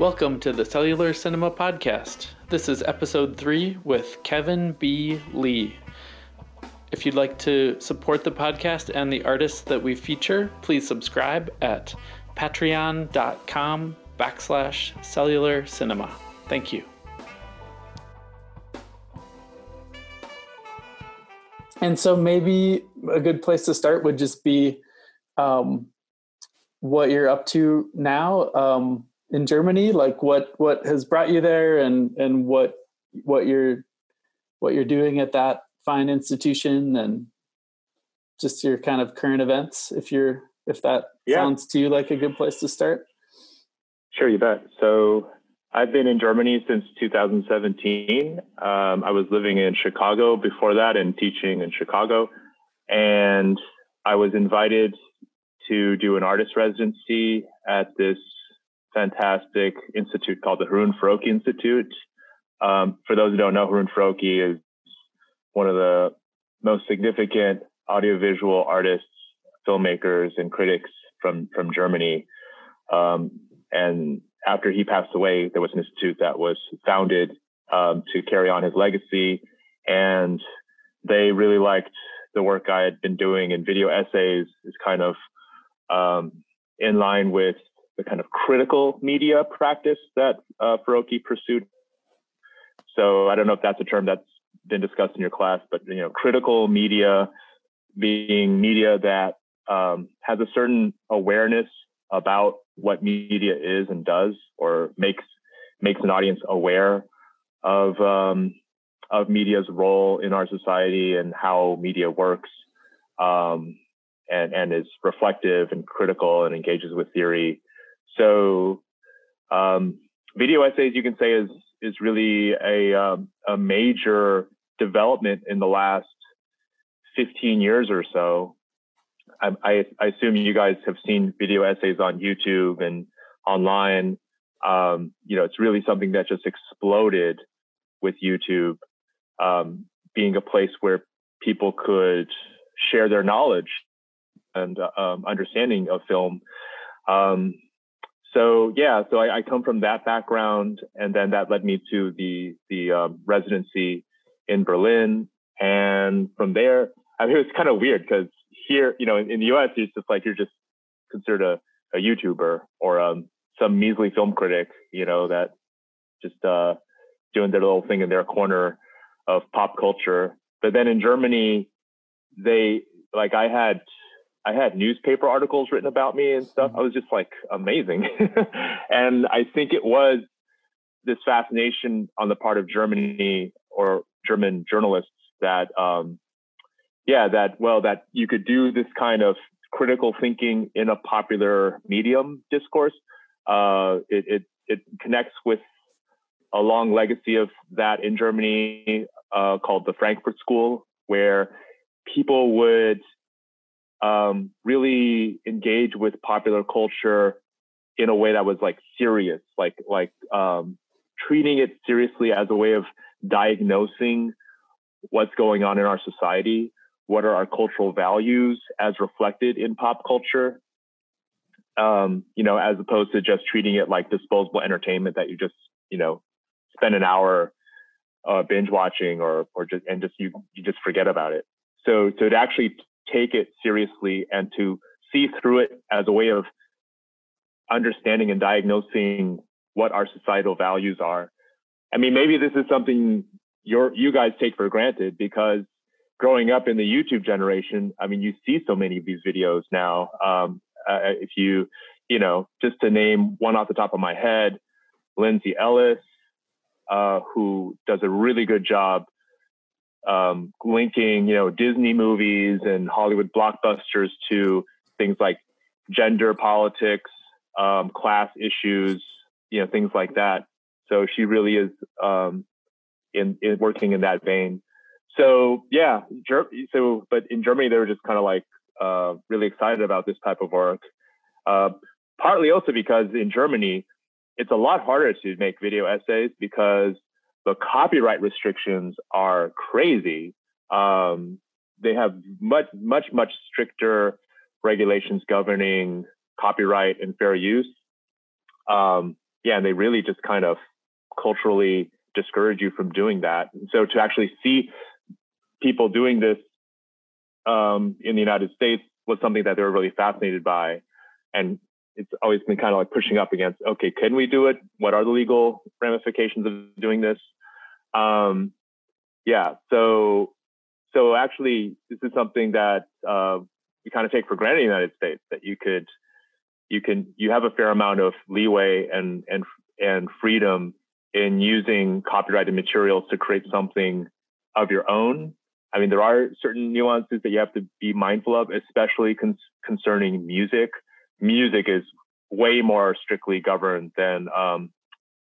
Welcome to the Cellular Cinema Podcast. This is episode three with Kevin B. Lee. If you'd like to support the podcast and the artists that we feature, please subscribe at patreon.com backslash cellular cinema. Thank you. And so maybe a good place to start would just be um, what you're up to now. Um, in Germany? Like what what has brought you there, and and what what you're what you're doing at that fine institution, and just your kind of current events. If you're if that yeah. sounds to you like a good place to start. Sure, you bet. So I've been in Germany since 2017. Um, I was living in Chicago before that and teaching in Chicago. And I was invited to do an artist residency at this fantastic institute called the Harun Farocki Institute. Um, for those who don't know, Harun Farocki is one of the most significant audiovisual artists, filmmakers, and critics from from Germany. Um, and after he passed away, there was an institute that was founded um, to carry on his legacy, and they really liked the work I had been doing in video essays. Is kind of um, in line with the kind of critical media practice that uh, Farocki pursued. So I don't know if that's a term that's been discussed in your class, but you know, critical media being media that um, has a certain awareness about what media is and does, or makes makes an audience aware of um, of media's role in our society and how media works, um, and and is reflective and critical and engages with theory so um, video essays, you can say, is is really a um, a major development in the last 15 years or so. I, I, I, assume you guys have seen video essays on YouTube and online. Um, you know, it's really something that just exploded with YouTube um, being a place where people could share their knowledge and uh, um, understanding of film. Um, so yeah, so I, I, come from that background, and then that led me to the the um, residency in Berlin, and from there, I mean, it was kind of weird because here, you know, in, in, the U.S., it's just like you're just considered a, a YouTuber or um, some measly film critic, you know, that just uh, doing their little thing in their corner of pop culture. But then in Germany, they like I had I had newspaper articles written about me and stuff. Mm-hmm. I was just like amazing. and I think it was this fascination on the part of Germany or German journalists that, um, yeah, that, well, that you could do this kind of critical thinking in a popular medium discourse. Uh, it, it, it connects with a long legacy of that in Germany uh, called the Frankfurt School, where people would um, really engage with popular culture in a way that was like serious, like like um, treating it seriously as a way of diagnosing what's going on in our society, what are our cultural values as reflected in pop culture, um, you know, as opposed to just treating it like disposable entertainment that you just you know spend an hour uh, binge watching or or just and just you you just forget about it. So so to actually take it seriously and to see through it as a way of understanding and diagnosing what our societal values are. I mean, maybe this is something your you guys take for granted because growing up in the YouTube generation, I mean, you see so many of these videos now. Um, uh, if you, you know, just to name one off the top of my head, Lindsay Ellis, uh, who does a really good job um, linking, you know, Disney movies and Hollywood blockbusters to things like gender politics, um, class issues, you know, things like that. So she really is um, in, in working in that vein. So yeah, so but in Germany they were just kind of like uh, really excited about this type of work. Uh, partly also because in Germany it's a lot harder to make video essays because the copyright restrictions are crazy. Um, they have much, much, much stricter regulations governing copyright and fair use. Um, yeah, and they really just kind of culturally discourage you from doing that. And so to actually see people doing this um, in the United States was something that they were really fascinated by. And it's always been kind of like pushing up against, okay, can we do it? What are the legal ramifications of doing this? Um, yeah, so so actually, this is something that uh, we kind of take for granted in the United States that you could you can you have a fair amount of leeway and and and freedom in using copyrighted materials to create something of your own. I mean, there are certain nuances that you have to be mindful of, especially con- concerning music. Music is way more strictly governed than um,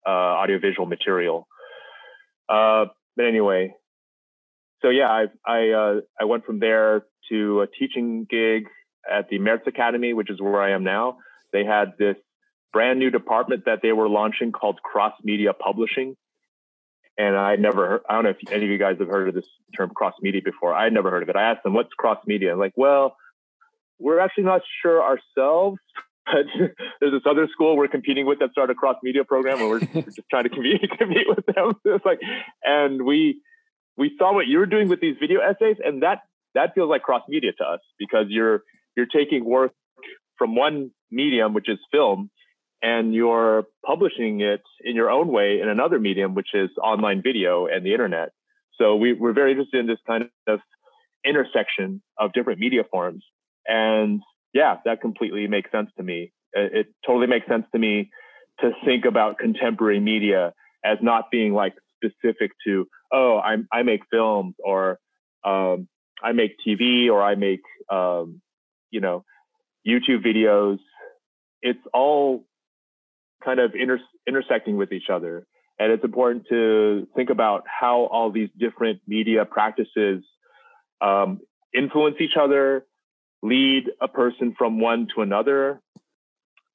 uh, audiovisual material. Uh, but anyway, so yeah, I I uh, I went from there to a teaching gig at the Merz Academy, which is where I am now. They had this brand new department that they were launching called cross media publishing. And I never heard, I don't know if any of you guys have heard of this term cross media before. I had never heard of it. I asked them, what's cross media? And like, well, we're actually not sure ourselves, but there's this other school we're competing with that started a cross media program and we're, just trying to compete, compete with them. it's like, and we, we saw what you were doing with these video essays and that, that feels like cross media to us because you're, you're taking work from one medium, which is film, and you're publishing it in your own way in another medium, which is online video and the internet. So we, we're very interested in this kind of intersection of different media forms. And yeah, that completely makes sense to me. It, it totally makes sense to me to think about contemporary media as not being like specific to, oh, i I make films or um, I make TV or I make, um, you know, YouTube videos. It's all kind of inter- intersecting with each other. And it's important to think about how all these different media practices um, influence each other, lead a person from one to another,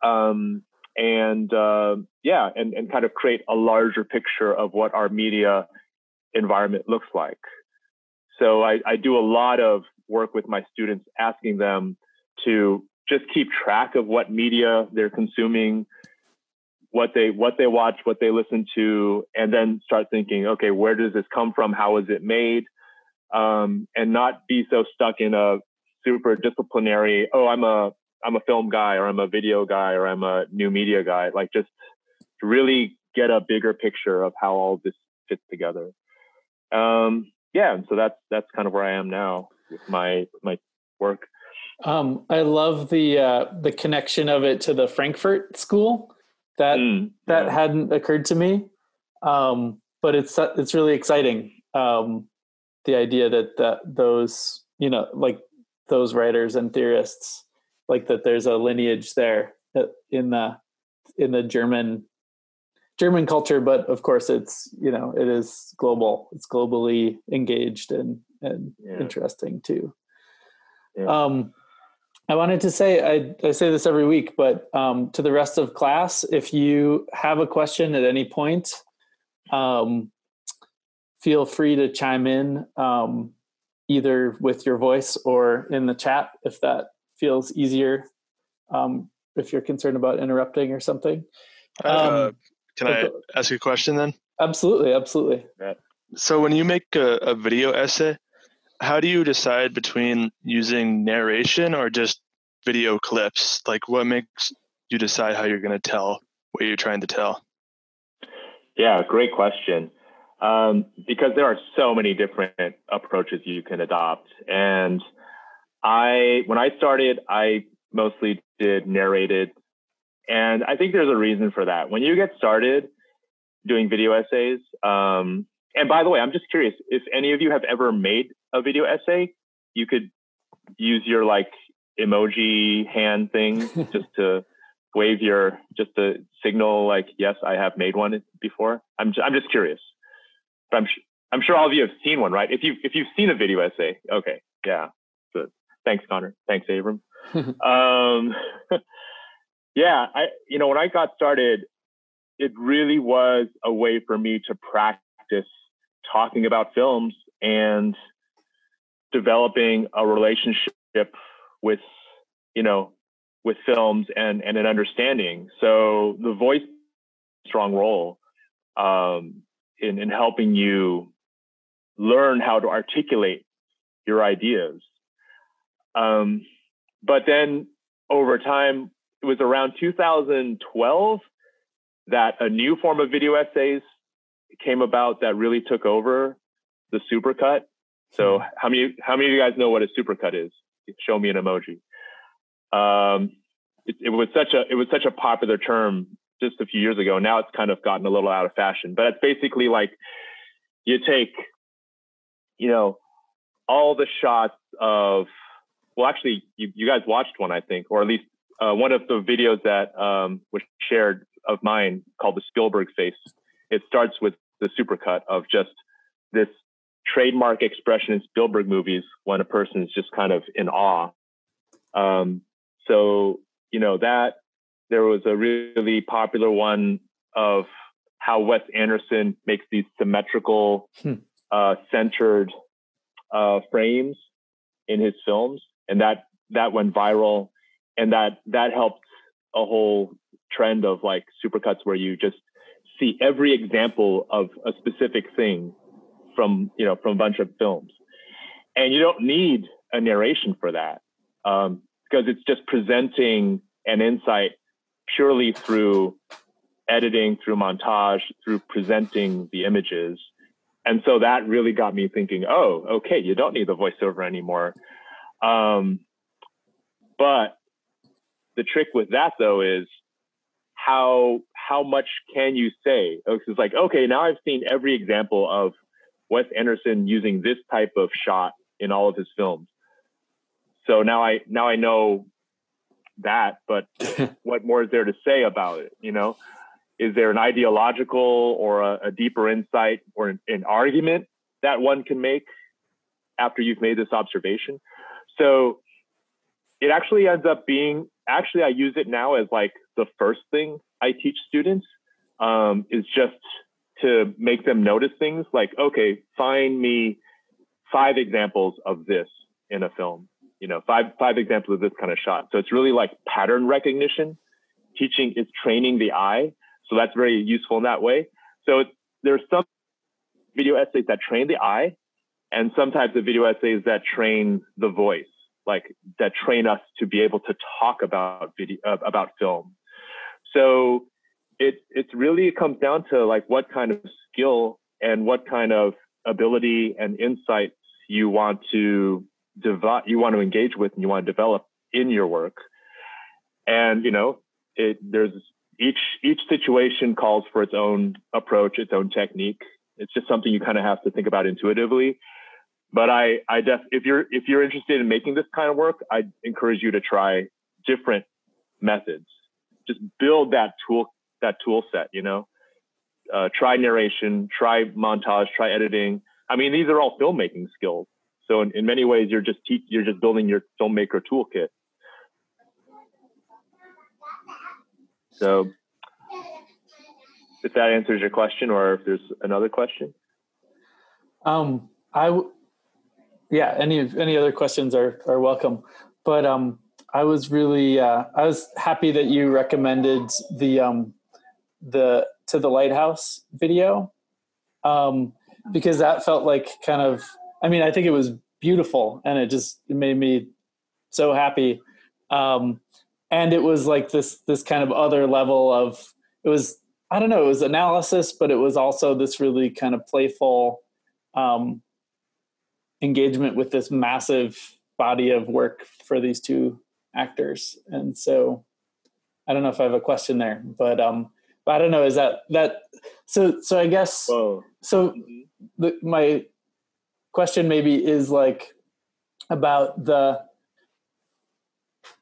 um, and uh, yeah, and, and kind of create a larger picture of what our media environment looks like. So I, I do a lot of work with my students, asking them to just keep track of what media they're consuming, what they what they watch, what they listen to, and then start thinking, okay, where does this come from? How is it made? Um, and not be so stuck in a super disciplinary. Oh, I'm a I'm a film guy, or I'm a video guy, or I'm a new media guy. Like just really get a bigger picture of how all this fits together. Um, yeah, and so that's that's kind of where I am now with my my work. Um, I love the uh, the connection of it to the Frankfurt School that mm, that hadn't occurred to me um, but it's it's really exciting um, the idea that that those you know like those writers and theorists like that there's a lineage there uh, in the in the german german culture but of course it's you know it is global it's globally engaged and and yeah. interesting too yeah. um I wanted to say, I, I say this every week, but um, to the rest of class, if you have a question at any point, um, feel free to chime in um, either with your voice or in the chat if that feels easier. Um, if you're concerned about interrupting or something. Uh, um, can I ask you a question then? Absolutely, absolutely. So when you make a, a video essay, how do you decide between using narration or just video clips? Like, what makes you decide how you're going to tell what you're trying to tell? Yeah, great question. Um, because there are so many different approaches you can adopt. And I, when I started, I mostly did narrated. And I think there's a reason for that. When you get started doing video essays, um, and by the way, I'm just curious if any of you have ever made a video essay, you could use your like emoji hand thing just to wave your just to signal like yes I have made one before. I'm I'm just curious. But I'm I'm sure all of you have seen one, right? If you if you've seen a video essay, okay, yeah. Good. Thanks, Connor. Thanks, Abram. um, yeah, I you know when I got started, it really was a way for me to practice talking about films and developing a relationship with you know with films and and an understanding so the voice strong role um, in, in helping you learn how to articulate your ideas. Um, but then over time, it was around 2012 that a new form of video essays came about that really took over the supercut. So hmm. how many how many of you guys know what a supercut is? Show me an emoji. Um, it, it, was such a it was such a popular term just a few years ago. Now it's kind of gotten a little out of fashion, but it's basically like you take, you know, all the shots of well, actually, you, you guys watched one, I think, or at least uh, one of the videos that um, was shared of mine called the Spielberg face. It starts with the supercut of just this trademark expression in Spielberg movies when a person is just kind of in awe. Um, so, you know, that there was a really popular one of how Wes Anderson makes these symmetrical, hmm. uh, centered uh, frames in his films, and that that went viral, and that that helped a whole trend of like supercuts where you just see every example of a specific thing from you know from a bunch of films, and you don't need a narration for that um, because it's just presenting an insight purely through editing, through montage, through presenting the images. And so that really got me thinking, oh, okay, you don't need the voiceover anymore. Um, but the trick with that though is how how much can you say? It's like, okay, now I've seen every example of Wes Anderson using this type of shot in all of his films. So now I now I know that, but what more is there to say about it? You know, is there an ideological or a, a deeper insight or an, an, argument that one can make after you've made this observation? So it actually ends up being actually I use it now as like the first thing I teach students um, is just to make them notice things like, okay, find me five examples of this in a film. You know, five five examples of this kind of shot. So it's really like pattern recognition. Teaching is training the eye. So that's very useful in that way. So there's some video essays that train the eye, and some types of video essays that train the voice, like that train us to be able to talk about video uh, about film. So it it really comes down to like what kind of skill and what kind of ability and insights you want to you want to engage with and you want to develop in your work and you know it there's each each situation calls for its own approach its own technique it's just something you kind of have to think about intuitively but i i def if you're if you're interested in making this kind of work i encourage you to try different methods just build that tool that tool set, you know. Uh, try narration, try montage, try editing. I mean, these are all filmmaking skills. So in, in many ways, you're just te- you're just building your filmmaker toolkit. So if that answers your question, or if there's another question. Um, I, w- yeah, any any other questions are are welcome. But um, I was really uh, I was happy that you recommended the um, the to the lighthouse video um, because that felt like kind of i mean i think it was beautiful and it just it made me so happy um, and it was like this this kind of other level of it was i don't know it was analysis but it was also this really kind of playful um, engagement with this massive body of work for these two actors and so i don't know if i have a question there but um I don't know. Is that that? So so I guess Whoa. so. The, my question maybe is like about the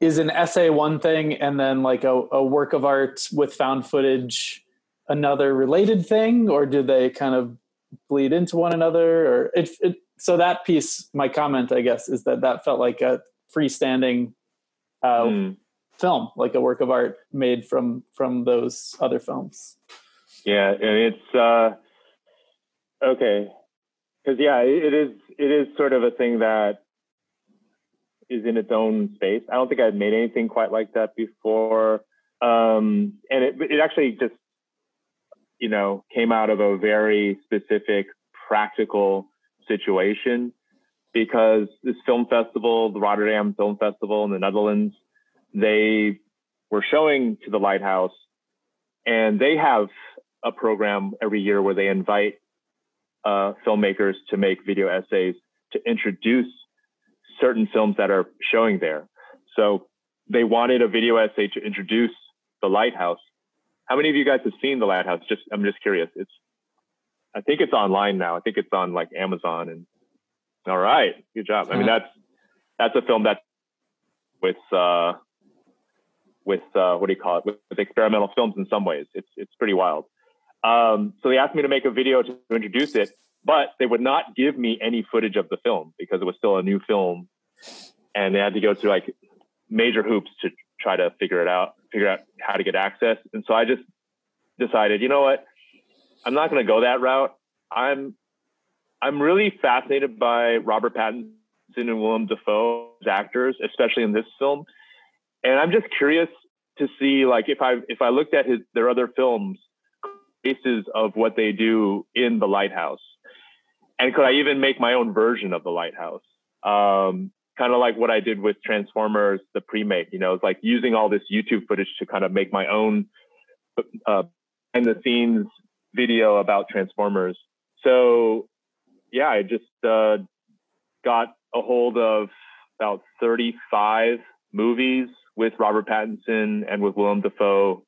is an essay one thing and then like a, a work of art with found footage another related thing? Or do they kind of bleed into one another? Or it, it so that piece my comment i guess is that that felt like a freestanding uh, mm film, like a work of art made from from those other films. Yeah, and it's uh, okay because yeah, it is it is sort of a thing that is in its own space. I don't think I've made anything quite like that before, um, and it it actually just you know, came out of a very specific practical situation because this film festival, the Rotterdam Film Festival in the Netherlands, they were showing to the lighthouse and they have a program every year where they invite uh, filmmakers to make video essays to introduce certain films that are showing there. So they wanted a video essay to introduce the lighthouse. How many of you guys have seen the lighthouse? Just I'm just curious. It's I think it's online now. I think it's on like Amazon and all right, good job. I mean that's that's a film that with uh with uh what do you call it with, with experimental films in some ways. It's it's pretty wild. Um, so they asked me to make a video to introduce it, but they would not give me any footage of the film because it was still a new film, and they had to go through like major hoops to try to figure it out, figure out how to get access. And so I just decided, you know what, I'm not going to go that route. I'm I'm really fascinated by Robert Pattinson and Willem Dafoe as actors, especially in this film, and I'm just curious to see like if I if I looked at his their other films basis of what they do in the lighthouse. And could I even make my own version of the lighthouse? Um, kind of like what I did with Transformers, the pre-make, you know, it's like using all this YouTube footage to kind of make my own uh, behind the scenes video about Transformers. So yeah, I just uh, got a hold of about 35 movies with Robert Pattinson and with Willem Dafoe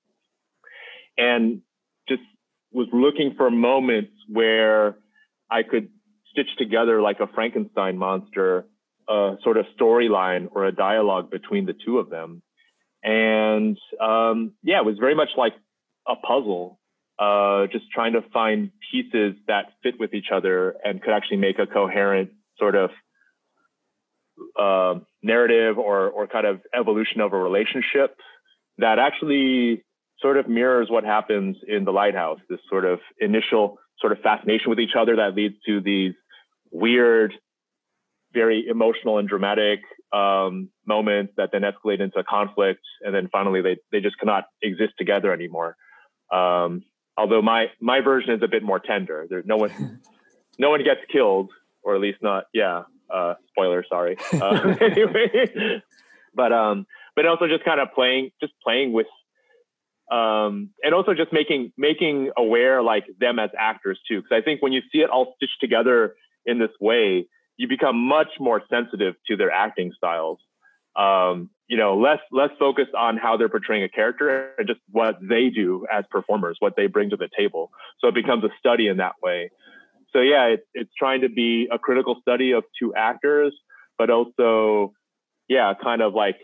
and just was looking for moments where I could stitch together like a Frankenstein monster, a sort of storyline or a dialogue between the two of them. And um, yeah, it was very much like a puzzle, uh, just trying to find pieces that fit with each other and could actually make a coherent sort of uh, narrative or, or kind of evolution of a relationship that actually sort of mirrors what happens in the lighthouse this sort of initial sort of fascination with each other that leads to these weird very emotional and dramatic um, moments that then escalate into a conflict and then finally they, they just cannot exist together anymore. Um, although my my version is a bit more tender. There no one no one gets killed or at least not yeah uh, spoiler sorry. Uh, anyway. But um but also just kind of playing just playing with um, and also just making making aware like them as actors too because i think when you see it all stitched together in this way you become much more sensitive to their acting styles. Um, you know less less focused on how they're portraying a character and just what they do as performers what they bring to the table. So it becomes a study in that way. So yeah it, it's trying to be a critical study of two actors but also yeah kind of like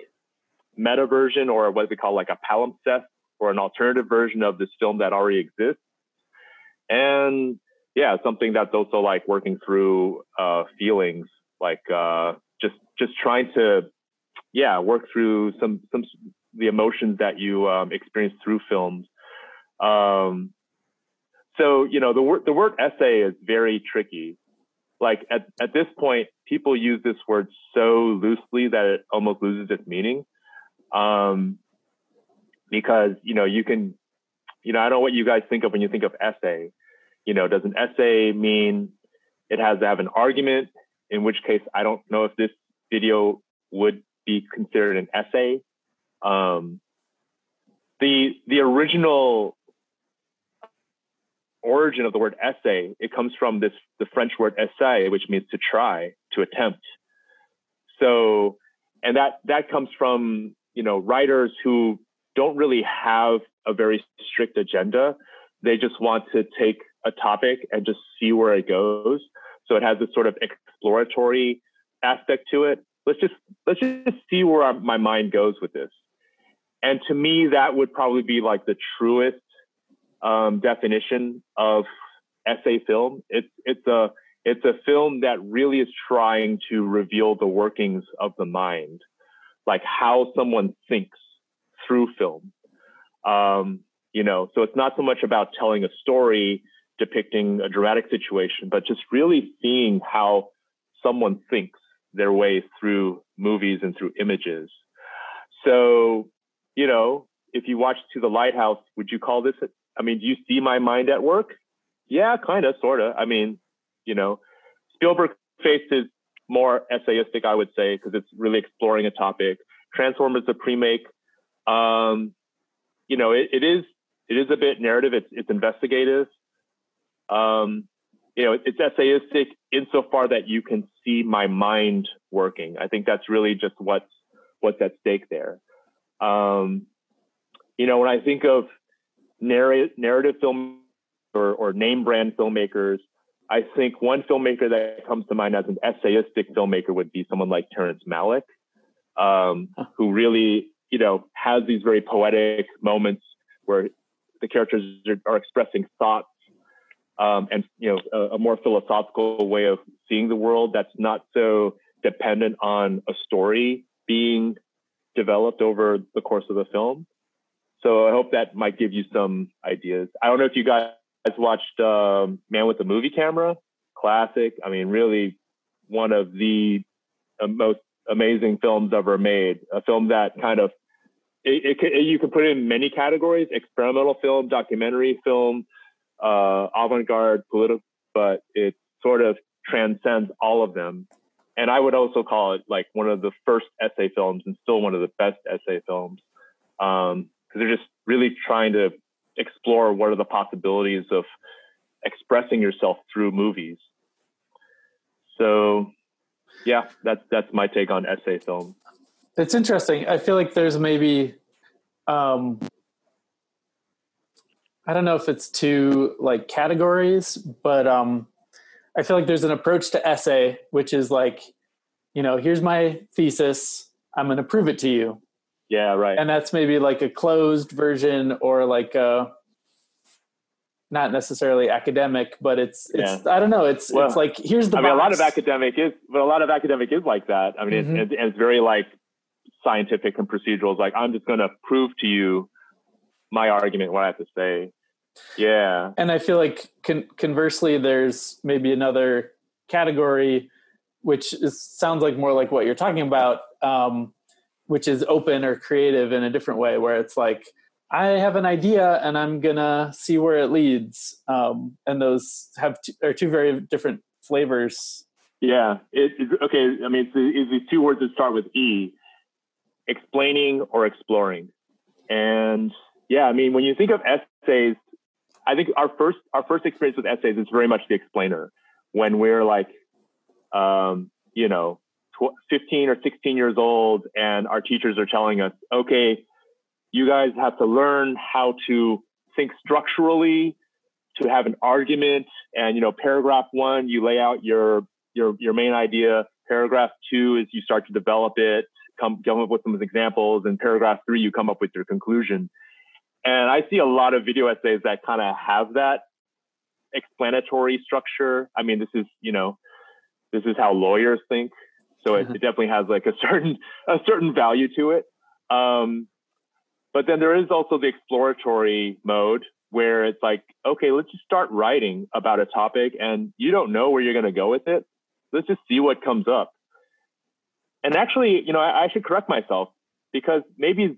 meta version or what we call like a palimpsest or an alternative version of this film that already exists. And yeah, something that's also like working through uh, feelings, like uh, just just trying to yeah work through some some the emotions that you um, experience through films. Um, so you know the word the word essay is very tricky. Like at at this point, people use this word so loosely that it almost loses its meaning. Um, because you know you can you know i don't know what you guys think of when you think of essay. You know does an essay mean it has to have an argument? In which case i don't know if this video would be considered an essay. Um, the the original origin of the word essay it comes from this the french word essay which means to try to attempt. So and that that comes from you know writers who don't really have a very strict agenda. They just want to take a topic and just see where it goes. So it has this sort of exploratory aspect to it. Let's just let's just see where my mind goes with this. And to me, that would probably be like the truest um, definition of essay film. It's it's a it's a film that really is trying to reveal the workings of the mind, like how someone thinks through film. Um, you know, so it's not so much about telling a story, depicting a dramatic situation, but just really seeing how someone thinks their way through movies and through images. So, you know, if you watch To the Lighthouse, would you call this I mean, do you see my mind at work? Yeah, kind of, sort of. I mean, you know, Spielberg Face is more essayistic, I would say, because it's really exploring a topic. Transformers, the pre-make, um, you know, it, it is it is a bit narrative. It's it's investigative. Um, you know, it's essayistic insofar that you can see my mind working. I think that's really just what's what's at stake there. Um, you know, when I think of narrative narrative film or, or name brand filmmakers, I think one filmmaker that comes to mind as an essayistic filmmaker would be someone like Terrence Malick, um, who really, you know, has these very poetic moments where the characters are, are expressing thoughts um, and you know a, a, more philosophical way of seeing the world that's not so dependent on a story being developed over the course of the film. So I hope that might give you some ideas. I don't know if you guys watched um, Man with the Movie Camera, classic. I mean, really one of the uh, most amazing films ever made. A film that kind of it, it, you can put it in many categories: experimental film, documentary film, uh, avant-garde, political, but it sort of transcends all of them. And I would also call it like one of the first essay films, and still one of the best essay films, because um, they're just really trying to explore what are the possibilities of expressing yourself through movies. So, yeah, that's that's my take on essay film. It's interesting. I feel like there's maybe, um, I don't know if it's two like categories, but um, I feel like there's an approach to essay which is like, you know, here's my thesis. I'm going to prove it to you. Yeah, right. And that's maybe like a closed version or like a not necessarily academic, but it's it's yeah. I don't know. It's well, it's like here's the. I box. mean, a lot of academic is, but a lot of academic is like that. I mean, mm-hmm. it's, it's very like scientific and procedural. It's like I'm just going to prove to you my argument, what I have to say. Yeah. And I feel like con- conversely, there's maybe another category, which is, sounds like more like what you're talking about, um, which is open or creative in a different way, where it's like, I have an idea and I'm gonna see where it leads. Um, and those have two, are two very different flavors. Yeah. It, okay. I mean, it's, it's these two words that start with E: explaining or exploring. And yeah, I mean, when you think of essays, I think our first our first experience with essays is very much the explainer. When we're like, um, you know, 15 or 16 years old, and our teachers are telling us, okay, you guys have to learn how to think structurally, to have an argument, and you know, paragraph one, you lay out your your your main idea. Paragraph two is you start to develop it, come come up with some examples, and paragraph three, you come up with your conclusion. And I see a lot of video essays that kind of have that explanatory structure. I mean, this is, you know, this is how lawyers think. So it, it definitely has like a certain a certain value to it. Um, but then there is also the exploratory mode where it's like, okay, let's just start writing about a topic and you don't know where you're going to go with it. Let's just see what comes up. And actually, you know, I, I should correct myself because maybe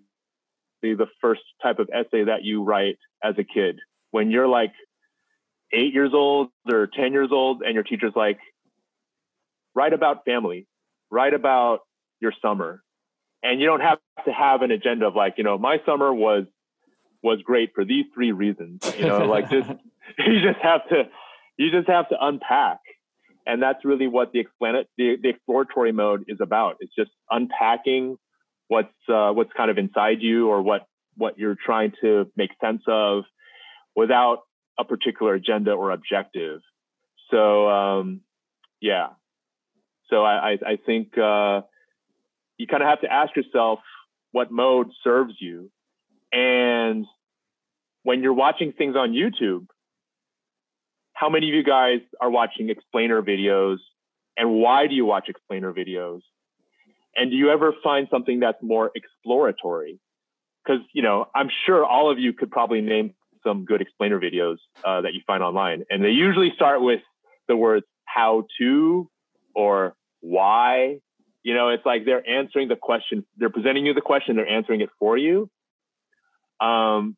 the first type of essay that you write as a kid when you're like eight years old or 10 years old and your teacher's like, write about family, write about your summer. And you don't have to have an agenda of like, you know, my summer was was great for these three reasons. You know, like just you just have to you just have to unpack. And that's really what the explanet the, the exploratory mode is about. It's just unpacking what's uh, what's kind of inside you or what what you're trying to make sense of without a particular agenda or objective. So um, yeah, so I, I, I think uh, you kind of have to ask yourself what mode serves you, and when you're watching things on YouTube, how many of you guys are watching explainer videos, and why do you watch explainer videos? And do you ever find something that's more exploratory? Because, you know, I'm sure all of you could probably name some good explainer videos uh, that you find online. And they usually start with the words how to or why. You know, it's like they're answering the question, they're presenting you the question, they're answering it for you. Um,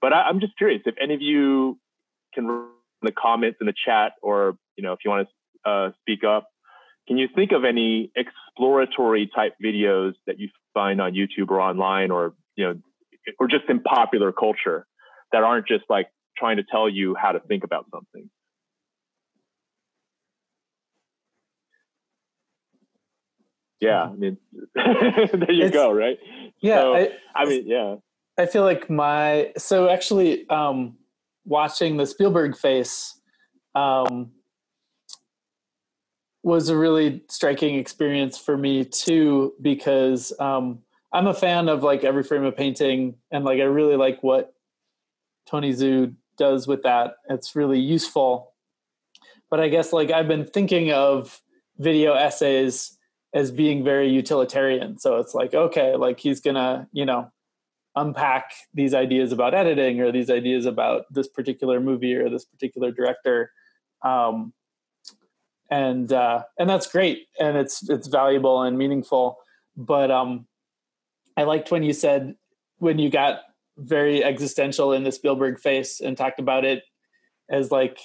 but I, am just curious if any of you can the comments in the chat, or you know, if you want to uh, speak up, can you think of any exploratory type videos that you find on YouTube or online, or you know, or just in popular culture that aren't just like trying to tell you how to think about something? yeah i mean there you it's, go right? Yeah so, I, I, mean yeah. I feel like my so actually um watching the spielberg face um was a really striking experience for me too because um i'm a fan of like every frame of painting and like i really like what tony zhou does with that it's really useful but i guess like i've been thinking of video essays as being very utilitarian. So it's like, okay, like he's gonna, you know, unpack these ideas about editing or these ideas about this particular movie or this particular director. Um, and uh, and that's great and it's it's valuable and meaningful. But um, I liked when you said when you got very existential in the Spielberg face and talked about it as like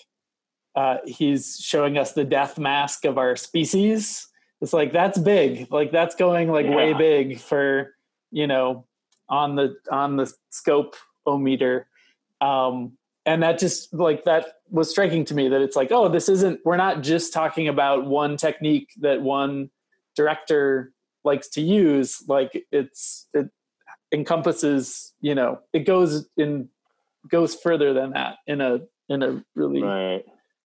uh, he's showing us the death mask of our species it's like that's big like that's going like yeah. way big for you know on the on the scope o meter. Um and that just like that was striking to me that it's like oh this isn't we're not just talking about one technique that one director likes to use. Like it's it encompasses you know it goes in goes further than that in a in a really right.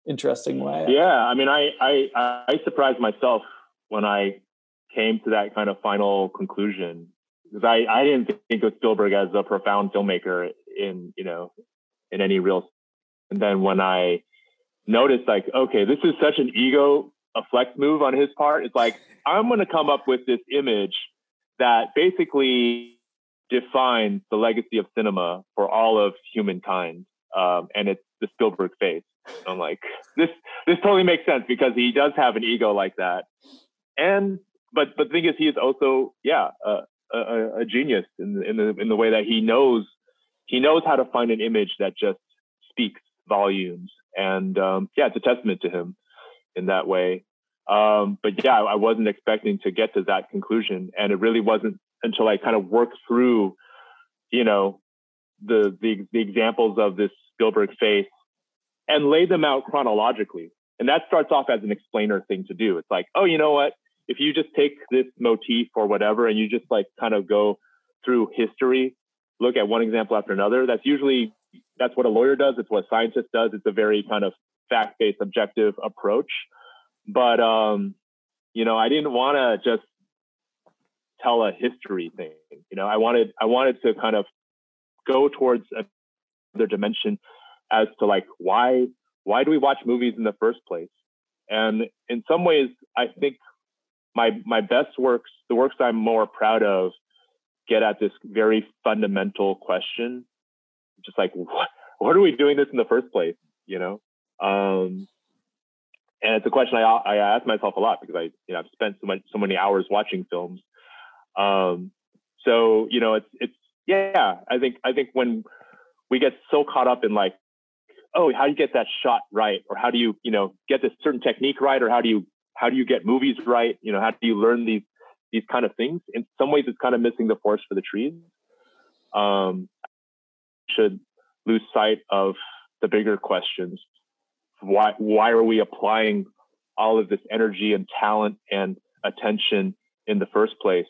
interesting way. Yeah i mean i i i surprised myself when I came to that kind of final conclusion because I, I didn't think of Spielberg as a profound filmmaker in you know in any real and then when I noticed like okay this is such an ego a flex move on his part it's like I'm going to come up with this image that basically defines the legacy of cinema for all of humankind um, and it's the Spielberg face. I'm like this this totally makes sense because he does have an ego like that. And but but the thing is, he is also yeah a, a, a genius in the, in the in the way that he knows he knows how to find an image that just speaks volumes, and um, yeah, it's a testament to him in that way. Um, but yeah, I wasn't expecting to get to that conclusion, and it really wasn't until I kind of worked through, you know, the the, the examples of this Spielberg face and laid them out chronologically. And that starts off as an explainer thing to do. It's like, oh, you know what? If you just take this motif or whatever and you just like kind of go through history, look at one example after another, that's usually that's what a lawyer does. It's what a scientist does. It's a very kind of fact-based, objective approach. But um, you know, I didn't want to just tell a history thing. You know, I wanted I wanted to kind of go towards another dimension as to like why why do we watch movies in the first place? And in some ways, I think my my best works, the works I'm more proud of, get at this very fundamental question, just like what what are we doing this in the first place? You know, um, and it's a question I I ask myself a lot because I you know I've spent so much so many hours watching films. Um, so you know it's it's yeah I think I think when we get so caught up in like oh how do you get that shot right or how do you you know get this certain technique right or how do you how do you get movies right? You know, how do you learn these these kind of things? In some ways, it's kind of missing the forest for the trees. Um, should lose sight of the bigger questions. Why why are we applying all of this energy and talent and attention in the first place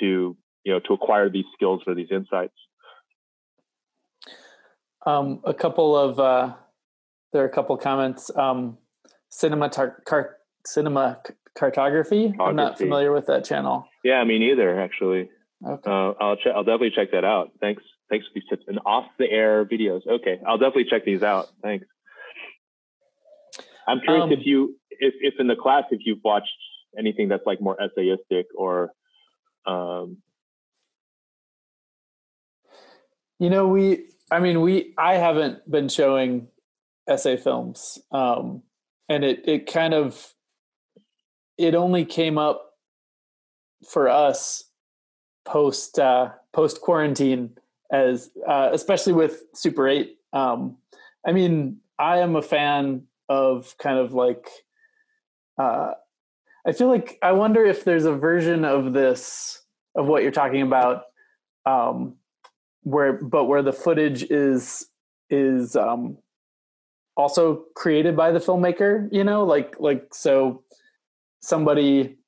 to you know to acquire these skills or these insights? Um, a couple of uh, there are a couple comments. Um, car- cinema cartography. I'm not familiar with that channel. Yeah, me neither, actually. Okay. Uh, I'll check. I'll definitely check that out. Thanks. Thanks for these tips and off the air videos. Okay, I'll definitely check these out. Thanks. I'm curious um, if you, if if in the class, if you've watched anything that's like more essayistic or, um, you know, we. I mean, we. I haven't been showing essay films, um, and it it kind of it only came up for us post uh, post quarantine as uh, especially with Super Eight. Um, I mean, I am a fan of kind of like. Uh, I feel like I wonder if there's a version of this of what you're talking about, um, where but where the footage is is um, also created by the filmmaker. You know, like like so somebody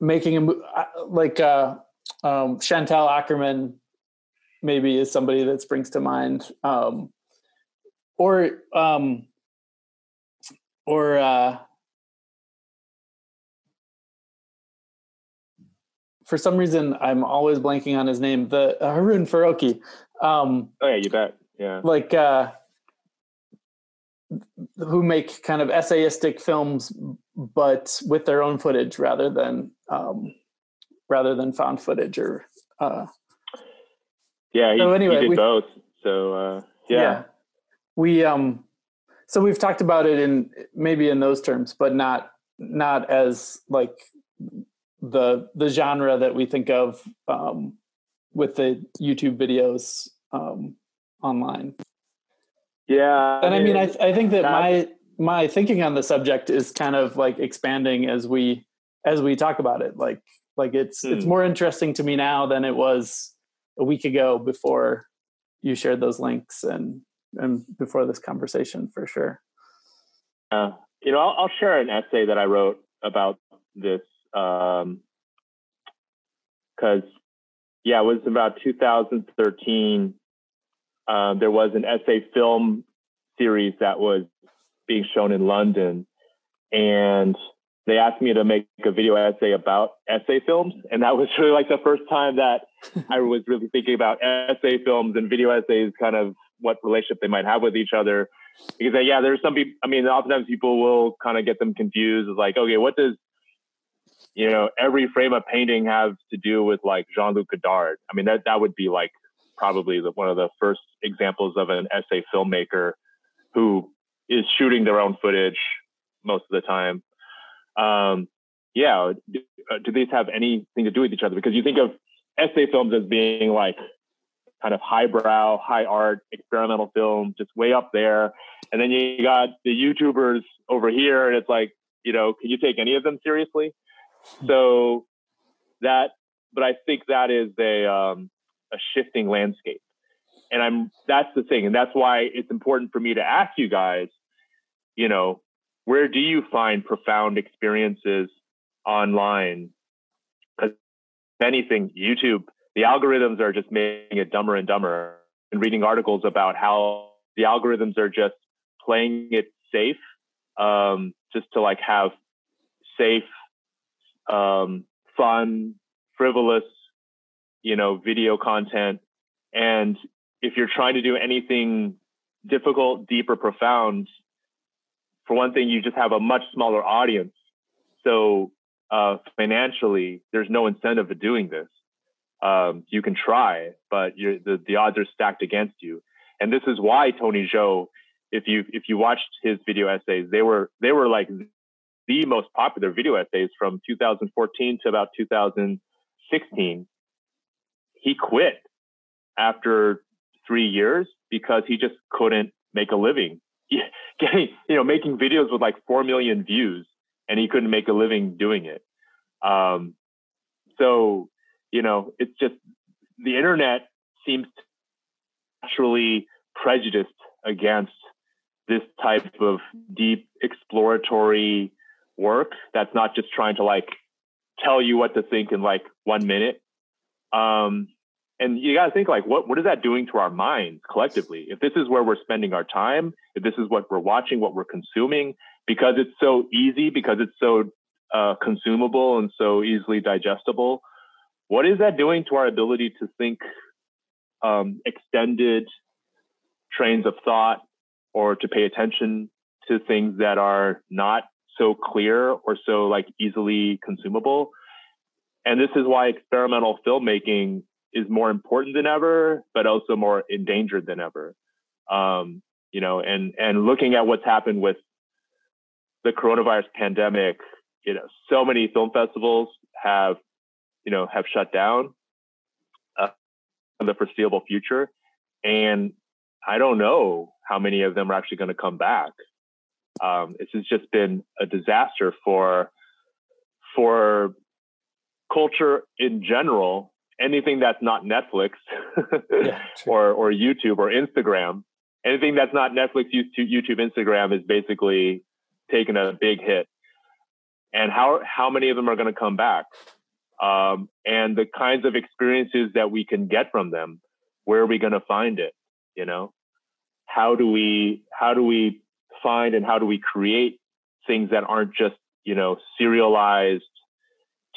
making a uh, like uh, um, Chantal Akerman maybe is somebody that springs to mind, um, or um, or uh, for some reason I'm always blanking on his name. The uh, Harun Farocki. Um, oh yeah, you bet. Yeah, like uh, who make kind of essayistic films, but with their own footage rather than um, rather than found footage or. Uh, yeah, he, so anyway, he did we, both. So uh, yeah. yeah, we um, so we've talked about it in maybe in those terms, but not not as like the the genre that we think of um, with the YouTube videos um, online. Yeah, and I mean, I I think that my my thinking on the subject is kind of like expanding as we as we talk about it. Like like it's hmm. it's more interesting to me now than it was a week ago before you shared those links and and before this conversation for sure. Uh, you know, I'll, I'll share an essay that I wrote about this um, because yeah, it was about 2013. Um, there was an essay film series that was being shown in London, and they asked me to make a video essay about essay films, and that was really like the first time that I was really thinking about essay films and video essays, kind of what relationship they might have with each other. Because yeah, there's some people. I mean, oftentimes people will kind of get them confused. It's like, okay, what does you know, every frame of painting have to do with like Jean-Luc Godard. I mean, that that would be like probably the, one of the first examples of an essay filmmaker who is shooting their own footage most of the time. Um, yeah, do, uh, do these have anything to do with each other? Because you think of essay films as being like kind of highbrow, high art, experimental film, just way up there. And then you got the YouTubers over here, and it's like, you know, can you take any of them seriously? so that, but I think that is a um, a shifting landscape, and I'm that's the thing, and that's why it's important for me to ask you guys, you know, where do you find profound experiences online? Because if anything, YouTube, the algorithms are just making it dumber and dumber. And reading articles about how the algorithms are just playing it safe, um, just to like have safe um, fun, frivolous, you know, video content. And if you're trying to do anything difficult, deep, or profound, for one thing, you just have a much smaller audience. So uh, financially, there's no incentive to doing this. Um, you can try, but the, the odds are stacked against you. And this is why Tony Zhou, if you if you watched his video essays, they were they were like the most popular video essays from 2014 to about 2016. He quit after three years because he just couldn't make a living. Getting, you know, making videos with like 4 million views and he couldn't make a living doing it. Um, so, you know, it's just the internet seems naturally prejudiced against this type of deep exploratory work that's not just trying to like tell you what to think in like one minute. Um, and you got to think like, what, what is that doing to our minds collectively? If this is where we're spending our time, if this is what we're watching, what we're consuming, because it's so easy, because it's so uh, consumable and so easily digestible, what is that doing to our ability to think um, extended trains of thought or to pay attention to things that are not so clear or so like easily consumable. And this is why experimental filmmaking is more important than ever, but also more endangered than ever. Um, you know, and and looking at what's happened with the coronavirus pandemic, you know, so many film festivals have, you know, have shut down. in the foreseeable future. And I don't know how many of them are actually going to come back. Um, this has just been a disaster for for culture in general. Anything that's not Netflix yeah, or or YouTube or Instagram, anything that's not Netflix, YouTube, Instagram is basically taking a big hit. And how how many of them are going to come back? Um, and the kinds of experiences that we can get from them, where are we going to find it? You know, how do we how do we find and how do we create things that aren't just you know serialized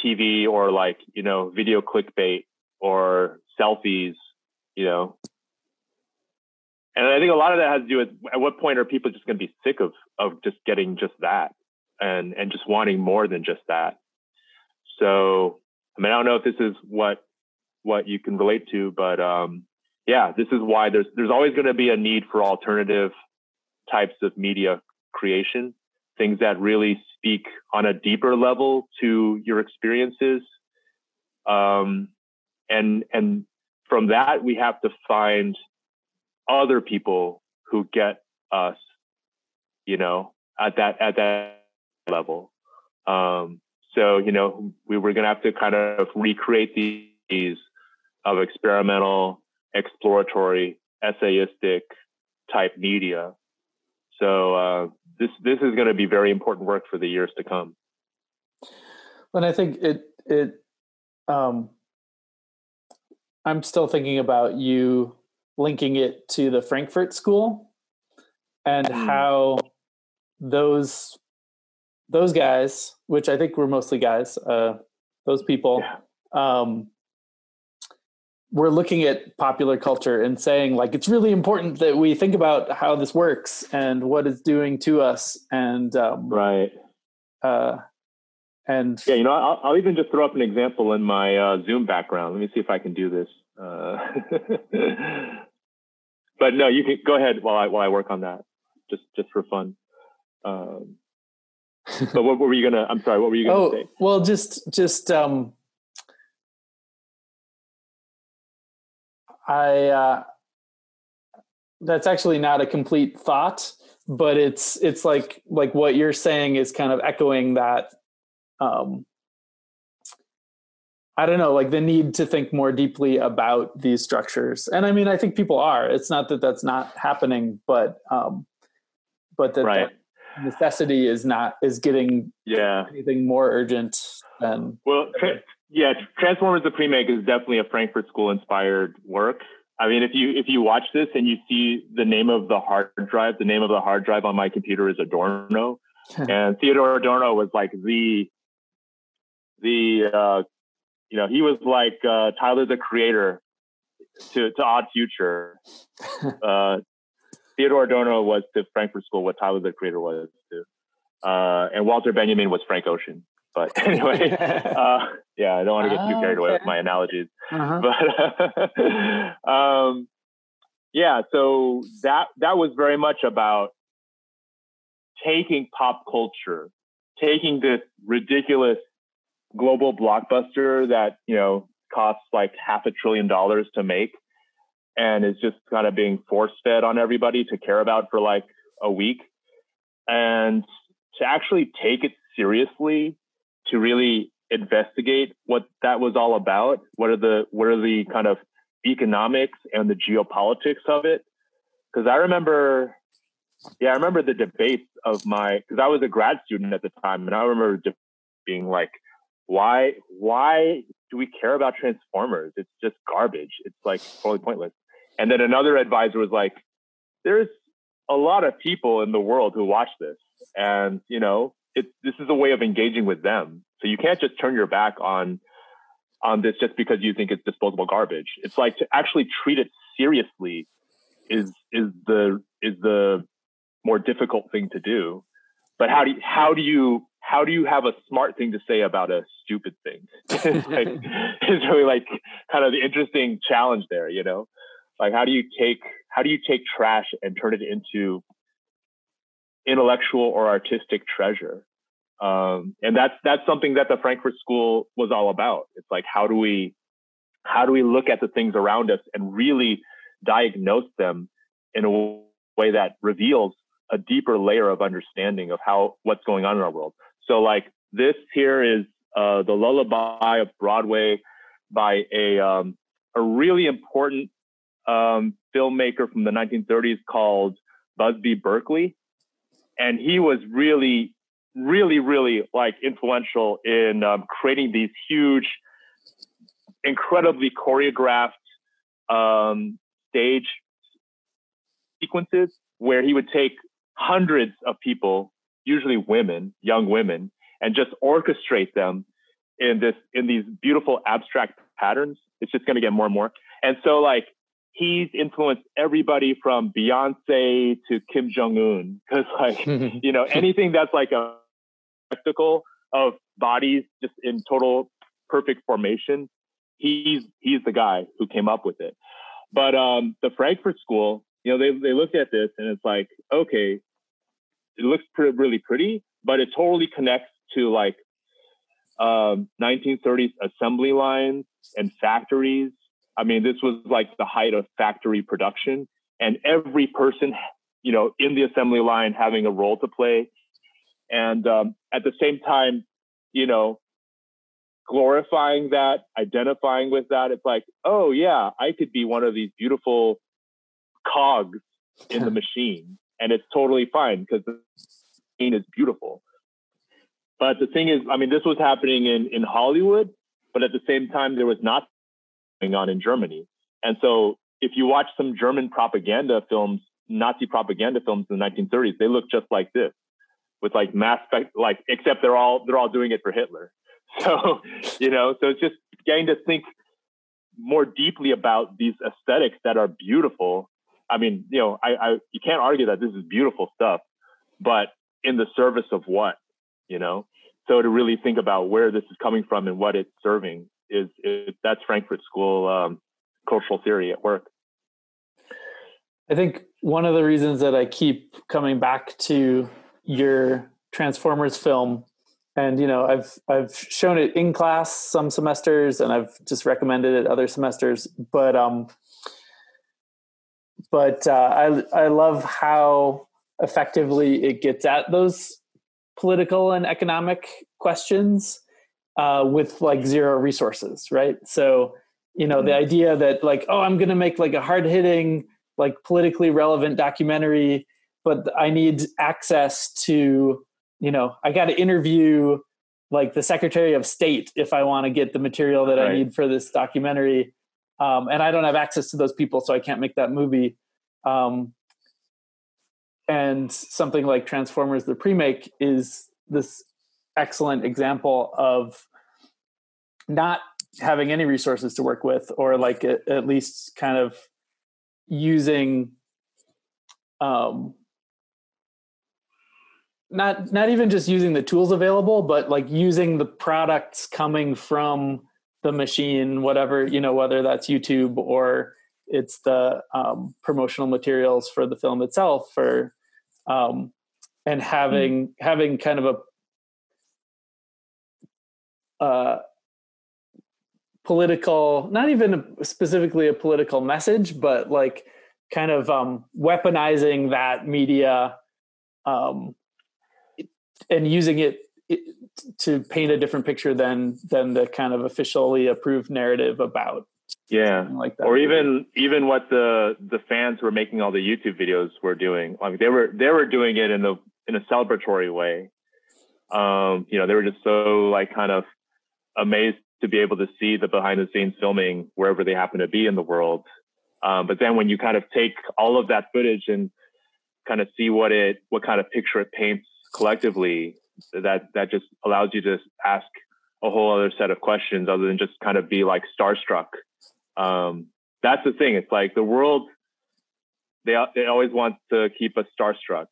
TV or like you know video clickbait or selfies, you know. And I think a lot of that has to do with at what point are people just going to be sick of of just getting just that and and just wanting more than just that. So I mean I don't know if this is what what you can relate to, but um, yeah, this is why there's there's always going to be a need for alternative types of media creation, things that really speak on a deeper level to your experiences. Um, and and from that we have to find other people who get us, you know, at that at that level. Um, so you know, we were gonna have to kind of recreate these of experimental exploratory, essayistic type media. So uh, this this is going to be very important work for the years to come. And I think it it um, I'm still thinking about you linking it to the Frankfurt School and mm. how those those guys, which I think were mostly guys, uh, those people, yeah. um, we're looking at popular culture and saying like it's really important that we think about how this works and what it's doing to us and um, right uh, and yeah you know I'll, I'll, even just throw up an example in my uh, zoom background let me see if i can do this uh, but no you can go ahead while i while i work on that just just for fun um, but what, what, were you gonna i'm sorry what were you gonna oh, say well just just um I uh, that's actually not a complete thought, but it's it's like like what you're saying is kind of echoing that. Um, I don't know, like the need to think more deeply about these structures, and I mean, I think people are. It's not that that's not happening, but um, but that, right. that necessity is not is getting yeah anything more urgent than well. Yeah, Transformers: The Premake is definitely a Frankfurt School inspired work. I mean, if you if you watch this and you see the name of the hard drive, the name of the hard drive on my computer is Adorno, and Theodor Adorno was like the the uh, you know he was like uh, Tyler the Creator to to Odd Future. Uh, Theodor Adorno was to Frankfurt School what Tyler the Creator was to, uh, and Walter Benjamin was Frank Ocean. But anyway, uh, yeah, I don't want to get too ah, carried away with my analogies. Uh-huh. But um, yeah, so that that was very much about taking pop culture, taking this ridiculous global blockbuster that you know costs like half a trillion dollars to make, and is just kind of being force fed on everybody to care about for like a week, and to actually take it seriously to really investigate what that was all about. What are the what are the kind of economics and the geopolitics of it? Because I remember, yeah, I remember the debates of my because I was a grad student at the time, and I remember being like, why why do we care about transformers? It's just garbage. It's like totally pointless. And then another advisor was like, there's a lot of people in the world who watch this, and you know, it, this is a way of engaging with them. So you can't just turn your back on on this just because you think it's disposable garbage. It's like to actually treat it seriously is is the is the more difficult thing to do. But how do you, how do you how do you have a smart thing to say about a stupid thing? it's, like, it's really like kind of the interesting challenge there, you know. Like how do you take how do you take trash and turn it into intellectual or artistic treasure? Um, and that's that's something that the Frankfurt School was all about. It's like how do we how do we look at the things around us and really diagnose them in a way that reveals a deeper layer of understanding of how what's going on in our world. So like this here is uh, the Lullaby of Broadway by a um, a really important um, filmmaker from the 1930s called Busby Berkeley, and he was really, really, really like influential in um, creating these huge, incredibly choreographed um, stage sequences where he would take hundreds of people, usually women, young women, and just orchestrate them in this in these beautiful abstract patterns. It's just going to get more and more. And so like he's influenced everybody from Beyonce to Kim Jong Un because like you know anything that's like a spectacle of bodies just in total perfect formation. He's he's the guy who came up with it. But um, the Frankfurt School, you know, they they looked at this and it's like, okay, it looks pretty, really pretty, but it totally connects to like um, 1930s assembly lines and factories. I mean, this was like the height of factory production, and every person, you know, in the assembly line having a role to play, and um, at the same time, you know, glorifying that, identifying with that. It's like, oh yeah, I could be one of these beautiful cogs in the machine, and it's totally fine because the machine is beautiful. But the thing is, I mean, this was happening in, in Hollywood, but at the same time, there was not going on in Germany. And so if you watch some German propaganda films, Nazi propaganda films in the 1930s, they look just like this with like mass spec, like, except they're all, they're all doing it for Hitler. So, you know, so it's just getting to think more deeply about these aesthetics that are beautiful. I mean, you know, I, I you can't argue that this is beautiful stuff, but in the service of what? you know so to really think about where this is coming from and what it's serving is, is that's frankfurt school um, cultural theory at work i think one of the reasons that i keep coming back to your transformers film and you know i've i've shown it in class some semesters and i've just recommended it other semesters but um but uh, i i love how effectively it gets at those political and economic questions uh, with like zero resources, right? So, you know, the mm-hmm. idea that like, oh, I'm going to make like a hard hitting, like politically relevant documentary, but I need access to, you know, I got to interview like the Secretary of State if I want to get the material that right. I need for this documentary. Um, and I don't have access to those people, so I can't make that movie. Um, and something like transformers the pre-make is this excellent example of not having any resources to work with or like at, at least kind of using um not not even just using the tools available but like using the products coming from the machine whatever you know whether that's youtube or it's the um, promotional materials for the film itself or um, and having mm. having kind of a uh, political, not even specifically a political message, but like kind of um, weaponizing that media um, and using it, it to paint a different picture than than the kind of officially approved narrative about yeah. like that. Or even even what the the fans who were making all the youtube videos were doing. Like they were they were doing it in the in a celebratory way. Um you know they were just so like kind of amazed to be able to see the behind the scenes filming wherever they happen to be in the world. Um, but then when you kind of take all of that footage and kind of see what it what kind of picture it paints collectively that that just allows you to ask a whole other set of questions other than just kind of be like starstruck um, that's the thing. It's like the world, they, they always want to keep us starstruck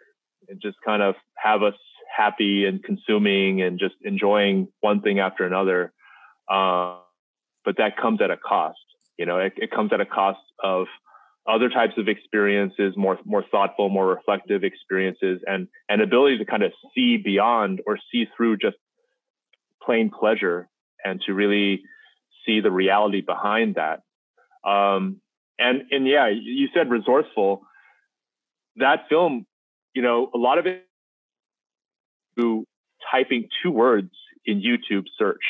and just kind of have us happy and consuming and just enjoying one thing after another. Uh, but that comes at a cost. You know, it, it comes at a cost of other types of experiences, more more thoughtful, more reflective experiences, and and ability to kind of see beyond or see through just plain pleasure, and to really see the reality behind that. Um, and and yeah, you said resourceful. That film, you know, a lot of it through typing two words in YouTube search,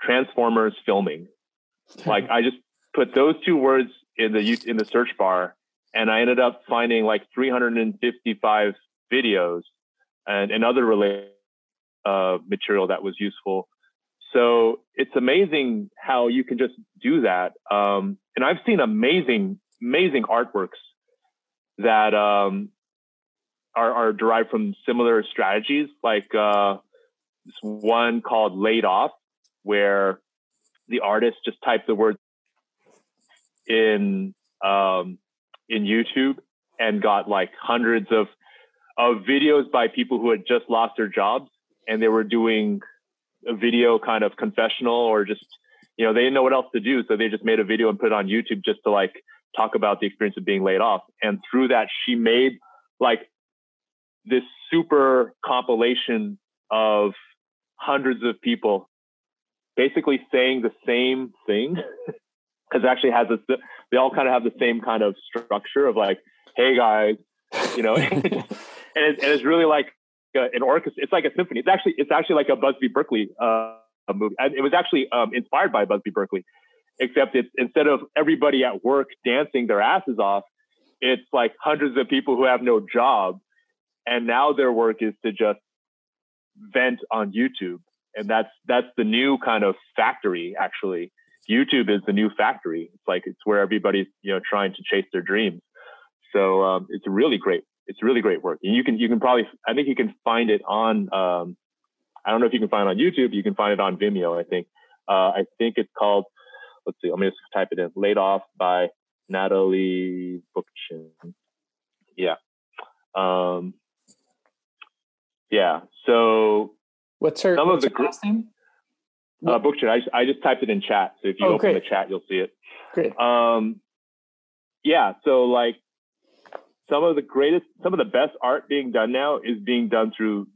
Transformers filming. like I just put those two words in the in the search bar, and I ended up finding like 355 videos and, and other related uh, material that was useful. So it's amazing how you can just do that. Um, and I've seen amazing, amazing artworks that um, are, are, derived from similar strategies, like uh, this one called Laid Off, where the artist just typed the word in um, in YouTube and got like hundreds of of videos by people who had just lost their jobs and they were doing a video kind of confessional or just you know they didn't know what else to do so they just made a video and put it on youtube just to like talk about the experience of being laid off. And through that she made like this super compilation of hundreds of people basically saying the same thing because it actually has a they all kind of have the same kind of structure of like hey guys you know and, it's, and it's really like an orchestra. It's like a symphony. It's actually it's actually like a Busby Berkeley uh, movie. It was actually um, inspired by Busby Berkeley, except it's instead of everybody at work dancing their asses off, it's like hundreds of people who have no job, and now their work is to just vent on YouTube, and that's that's the new kind of factory. Actually, YouTube is the new factory. It's like it's where everybody's you know trying to chase their dreams. So um, it's really great it's really great work. And you can you can probably I think you can find it on um, I don't know if you can find it on YouTube. You can find it on Vimeo. I think uh, I think it's called. Let's see. Let me just type it in. Laid off by Natalie Bookchin. Yeah. Um, yeah. So what's her, some what's of the last name? Uh, Bookchin. I, I just typed it in chat. So if you oh, open great. the chat, you'll see it. Great. Um, yeah. So like some of the greatest, some of the best art being done now is being done through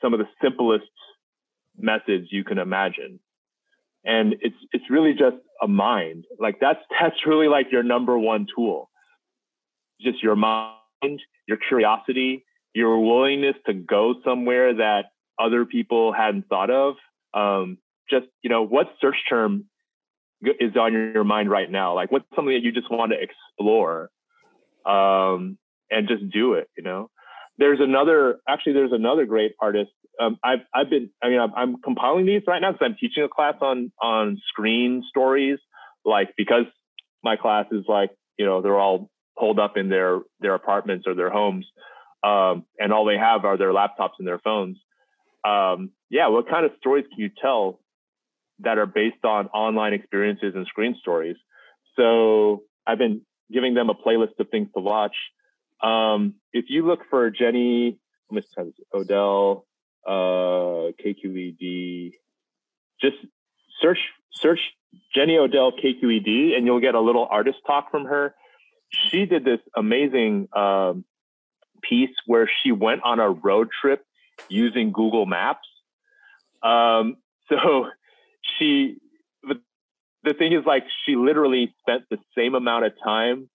some of the simplest methods you can imagine. And it's it's really just a mind. Like that's that's really like your number one tool. Just your mind, your curiosity, your willingness to go somewhere that other people hadn't thought of. Um, just you know, what search term is on your mind right now? Like what's something that you just want to explore? Um, and just do it, you know? There's another, actually, there's another great artist. Um, I've, I've been, I mean, I'm, I'm compiling these right now because I'm teaching a class on, on screen stories, like, because my class is like, you know, they're all holed up in their, their apartments or their homes. Um, and all they have are their laptops and their phones. Um, yeah, what kind of stories can you tell that are based on online experiences and screen stories? So I've been giving them a playlist of things to watch. Um, if you look for Jenny, Odell, uh, KQED, just search search Jenny Odell KQED, and you'll get a little artist talk from her. She did this amazing um, piece where she went on a road trip using Google Maps. Um, so she, the, the thing is, like, she literally spent the same amount of time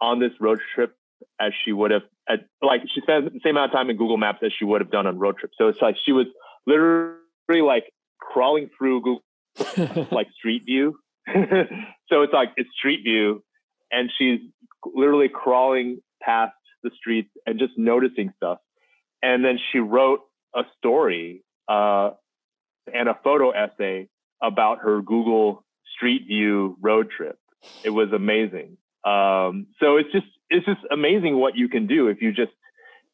on this road trip as she would have at like she spent the same amount of time in Google Maps as she would have done on road trips. So it's like she was literally like crawling through Google like Street View. so it's like it's Street View, and she's literally crawling past the streets and just noticing stuff. And then she wrote a story uh, and a photo essay about her Google Street View road trip. It was amazing. Um, so it's just it's just amazing what you can do if you just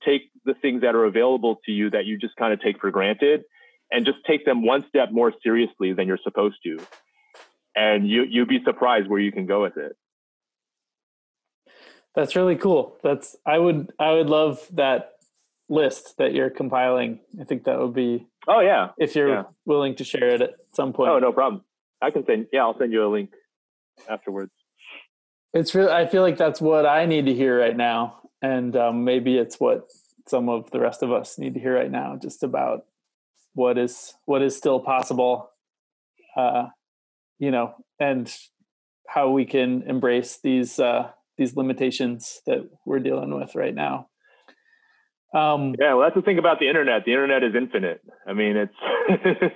take the things that are available to you that you just kind of take for granted and just take them one step more seriously than you're supposed to. And you you'd be surprised where you can go with it. That's really cool. That's I would I would love that list that you're compiling. I think that would be Oh yeah. If you're yeah. willing to share it at some point. Oh, no problem. I can send yeah, I'll send you a link afterwards. It's really, I feel like that's what I need to hear right now. And um, maybe it's what some of the rest of us need to hear right now, just about what is, what is still possible uh, you know, and how we can embrace these uh, these limitations that we're dealing with right now. Um, yeah, well, that's the thing about the internet. The internet is infinite. I mean, it's,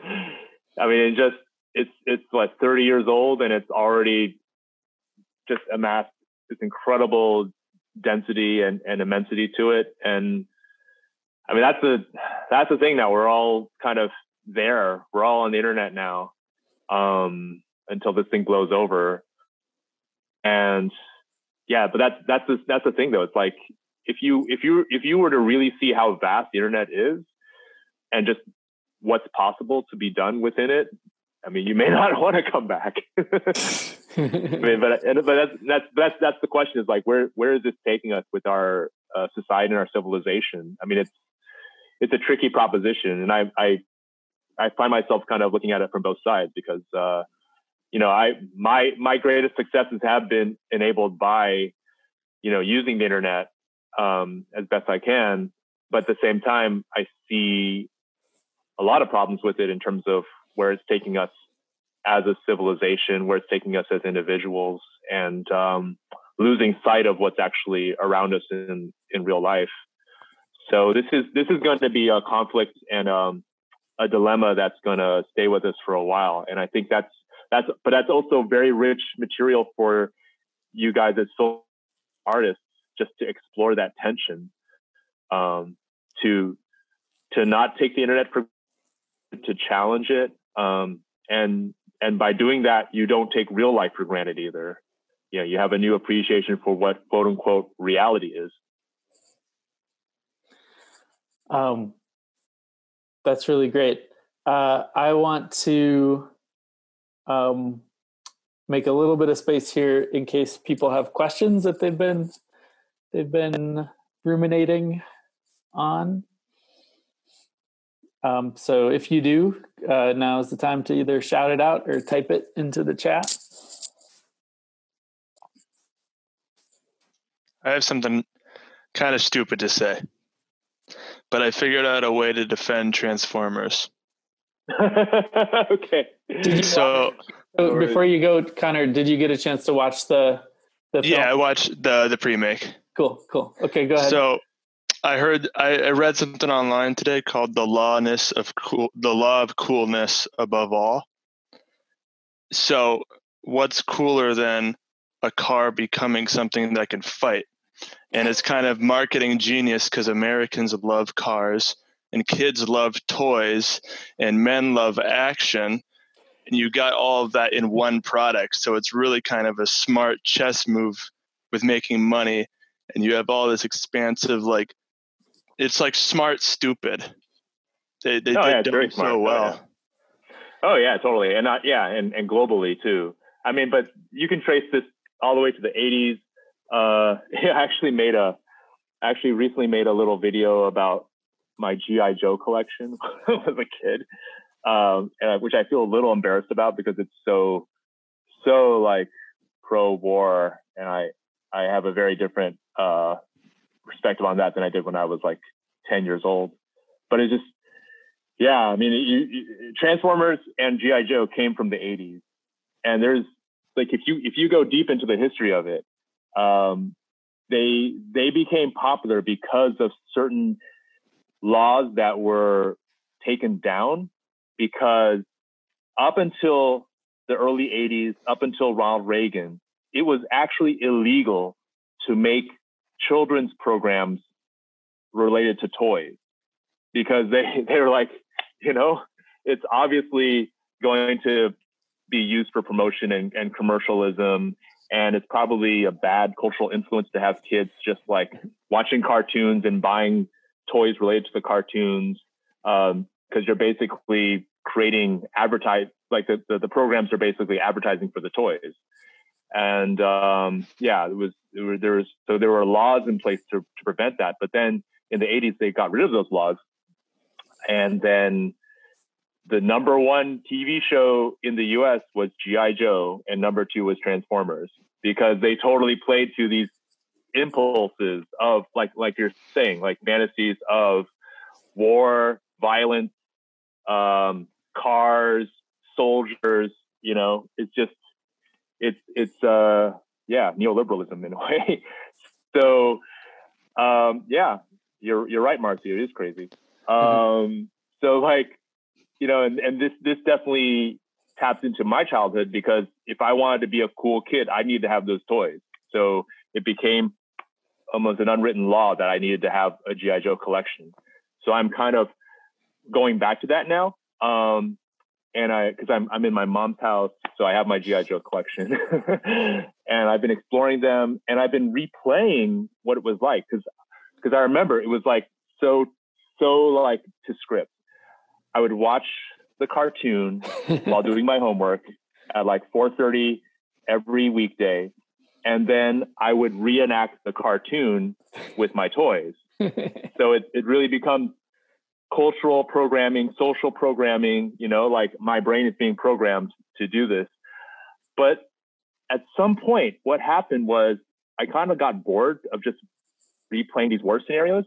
I mean, it just it's it's like 30 years old and it's already just amassed this incredible density and, and immensity to it. And I mean, that's the that's the thing now. We're all kind of there. We're all on the internet now um, until this thing blows over. And yeah, but that's that's the, that's the thing though. It's like if you if you if you were to really see how vast the internet is and just what's possible to be done within it, I mean, you may not want to come back. I mean, but but that's that's that's that's the question is like where where is this taking us with our uh, society and our civilization? I mean, it's it's a tricky proposition, and I I I find myself kind of looking at it from both sides because uh, you know I my my greatest successes have been enabled by you know using the internet um, as best I can, but at the same time I see a lot of problems with it in terms of where it's taking us as a civilization, where it's taking us as individuals, and um, losing sight of what's actually around us in in real life. So this is this is going to be a conflict and um, a dilemma that's going to stay with us for a while. And I think that's that's but that's also very rich material for you guys as film artists just to explore that tension, um, to to not take the internet for to challenge it, um, and and by doing that, you don't take real life for granted either. You know, you have a new appreciation for what quote unquote reality is. Um, that's really great. Uh, I want to um, make a little bit of space here in case people have questions that they've been they've been ruminating on. Um, so if you do, uh, now is the time to either shout it out or type it into the chat. I have something kind of stupid to say but I figured out a way to defend Transformers. okay. so, so before you go, Connor, did you get a chance to watch the? The yeah, I watched the the pre-make. Cool, cool. Okay, go ahead. So, I heard I, I read something online today called the lawness of cool, the law of coolness above all. So, what's cooler than a car becoming something that can fight? and it's kind of marketing genius because Americans love cars and kids love toys and men love action and you got all of that in one product. So it's really kind of a smart chess move with making money. And you have all this expansive like it's like smart stupid. They they, oh, yeah, so well. oh yeah. oh yeah totally. And not yeah and, and globally too. I mean but you can trace this all the way to the 80s uh, I actually made a, actually recently made a little video about my GI Joe collection when I was a kid, um, which I feel a little embarrassed about because it's so, so like pro-war, and I I have a very different uh, perspective on that than I did when I was like 10 years old. But it just, yeah, I mean, you, you, Transformers and GI Joe came from the 80s, and there's like if you if you go deep into the history of it, um, they they became popular because of certain laws that were taken down because up until the early 80s up until Ronald Reagan it was actually illegal to make children's programs related to toys because they they were like you know it's obviously going to be used for promotion and, and commercialism and it's probably a bad cultural influence to have kids just like watching cartoons and buying toys related to the cartoons because um, you're basically creating advertise like the, the, the, programs are basically advertising for the toys. And um, yeah it was there, there was so there were laws in place to, to prevent that. But then in the 80s they got rid of those laws. And then the number one TV show in the US was G.I. Joe, and number two was Transformers because they totally played to these impulses of like like you're saying, like fantasies of war, violence, um, cars, soldiers, you know, it's just it's it's uh yeah, neoliberalism in a way. so um yeah, you're you're right, Marcy. It is crazy. Mm-hmm. Um so like, you know, and, and this this definitely taps into my childhood because if I wanted to be a cool kid, I needed to have those toys. So it became almost an unwritten law that I needed to have a GI Joe collection. So I'm kind of going back to that now. Um, and I, because I'm I'm in my mom's house, so I have my GI Joe collection, and I've been exploring them, and I've been replaying what it was like, because because I remember it was like so so like to script. I would watch the cartoon while doing my homework at like 4:30 every weekday, and then I would reenact the cartoon with my toys. so it, it really becomes cultural programming, social programming, you know, like my brain is being programmed to do this. But at some point, what happened was I kind of got bored of just replaying these war scenarios.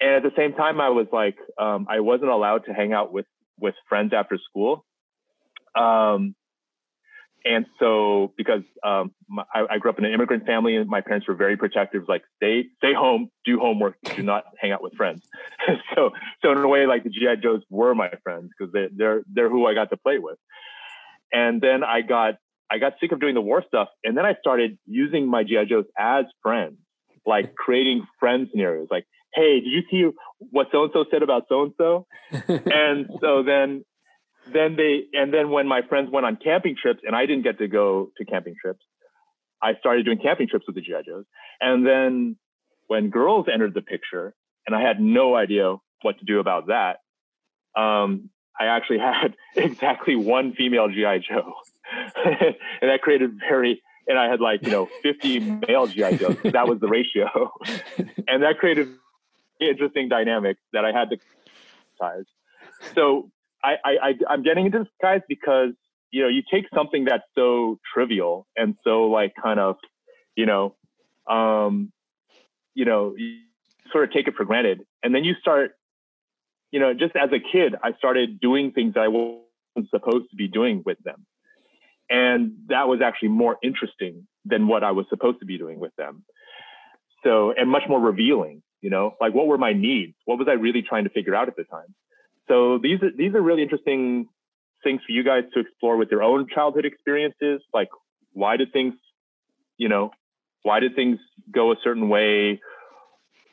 And at the same time, I was like, um, I wasn't allowed to hang out with with friends after school. Um, and so because um, my, I, I, grew up in an immigrant family and my parents were very protective like stay stay home do homework do not hang out with friends. So so in a way like the gi joes were my friends because they, they're they're who i got to play with. And then i got i got sick of doing the war stuff and then i started using my gi joes as friends like creating friend scenarios like hey did you see what so and so said about so and so and so then then they and then when my friends went on camping trips and I didn't get to go to camping trips, I started doing camping trips with the GI Joes. And then when girls entered the picture, and I had no idea what to do about that, um, I actually had exactly one female GI Joe, and that created very. And I had like you know 50 male GI Joes. that was the ratio, and that created interesting dynamics that I had to size. So I, I, I am getting into this guys because you know you take something that's so trivial and so like kind of you know um you know you sort of take it for granted. And then you start you know just as a kid I started doing things that I wasn't supposed to be doing with them. And that was actually more interesting than what I was supposed to be doing with them. So and much more revealing you know like what were my needs? What was I really trying to figure out at the time so these are these are really interesting things for you guys to explore with your own childhood experiences. Like, why did things, you know, why did things go a certain way?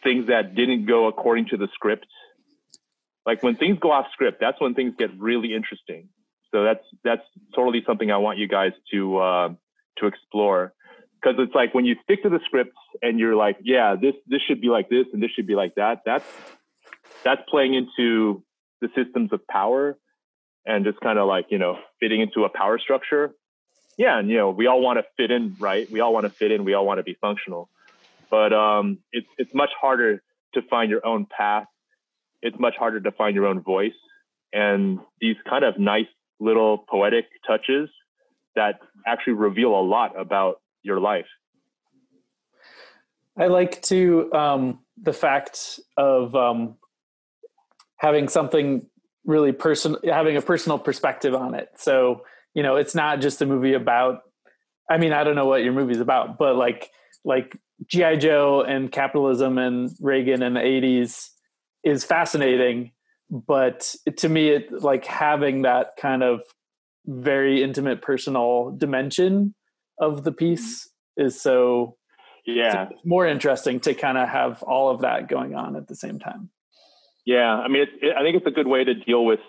Things that didn't go according to the script. Like when things go off script, that's when things get really interesting. So that's that's totally something I want you guys to uh, to explore because it's like when you stick to the scripts and you're like, yeah, this this should be like this and this should be like that. That's that's playing into the systems of power and just kind of like you know fitting into a power structure. Yeah and you know we all want to fit in right? We all want to fit in. We all want to be functional. But um it's it's much harder to find your own path. It's much harder to find your own voice. And these kind of nice little poetic touches that actually reveal a lot about your life. I like to um the fact of um having something really personal, having a personal perspective on it. So, you know, it's not just a movie about, I mean, I don't know what your movie's about, but like, like G.I. Joe and capitalism and Reagan in the 80s is fascinating. But to me, it like having that kind of very intimate personal dimension of the piece mm-hmm. is so yeah more interesting to kind of have all of that going on at the same time yeah, I mean, it's, it, I think it's a good way to deal with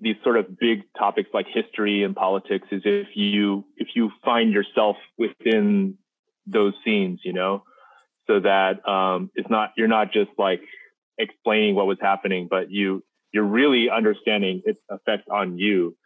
these sort of big topics like history and politics. Is if you if you find yourself within those scenes, you know, so that um, it's not you're not just like explaining what was happening, but you you're really understanding its effect on you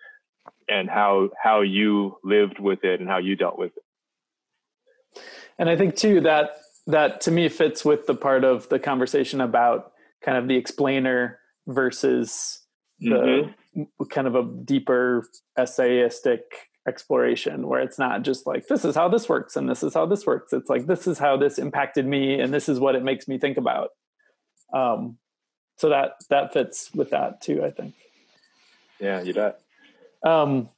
and how how you lived with it and how you dealt with it. And I think too that that to me fits with the part of the conversation about kind of the explainer versus the mm-hmm. kind of a deeper essayistic exploration where it's not just like this is how this works and this is how this works it's like this is how this impacted me and this is what it makes me think about um so that that fits with that too i think yeah you bet um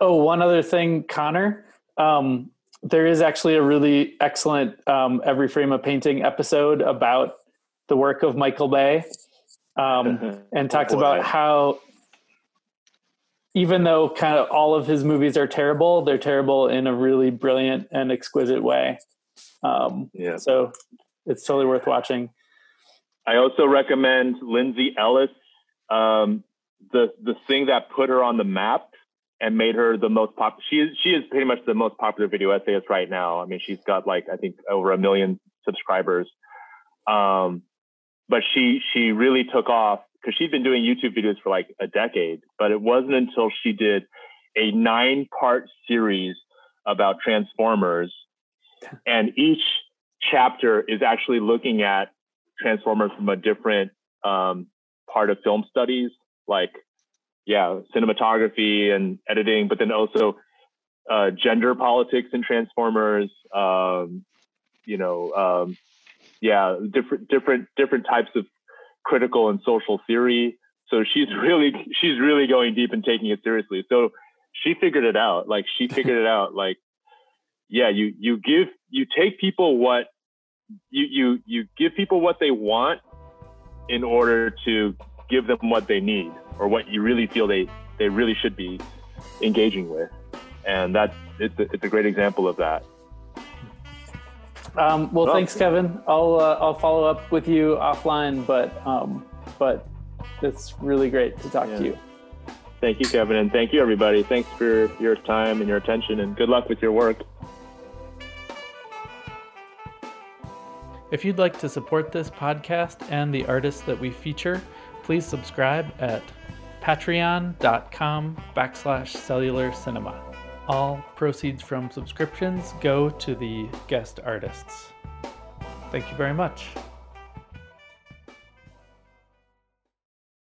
Oh, one other thing, Connor. Um, there is actually a really excellent um, Every Frame of Painting episode about the work of Michael Bay um, and talks Boy. about how even though kind of all of his movies are terrible, they're terrible in a really brilliant and exquisite way. Um, Yeah. so it's totally worth watching. I also recommend Lindsay Ellis. Um, the the thing that put her on the map and made her the most pop. She is she is pretty much the most popular video essayist right now. I mean, she's got like I think over a million subscribers. Um, but she she really took off because she'd been doing YouTube videos for like a decade. But it wasn't until she did a nine part series about Transformers, and each chapter is actually looking at Transformers from a different um, part of film studies, like yeah, cinematography and editing, but then also uh, gender politics in Transformers. Um, you know, um, yeah, different different different types of critical and social theory. So she's really she's really going deep and taking it seriously. So she figured it out. Like she figured it out. Like yeah, you you give you take people what you you you give people what they want in order to give them what they need or what you really feel they they really should be engaging with and that's it's a, it's a great example of that Um, well, Well- thanks, Kevin. I'll uh, I'll follow up with you offline, but um, but it's really great to talk Yeah. to you. thank you kevin and thank you everybody thanks for your time and your attention and good luck with your work If you'd like to support this podcast and the artists that we feature, please subscribe at patreon.com backslash cellular cinema. All proceeds from subscriptions go to the guest artists. Thank you very much.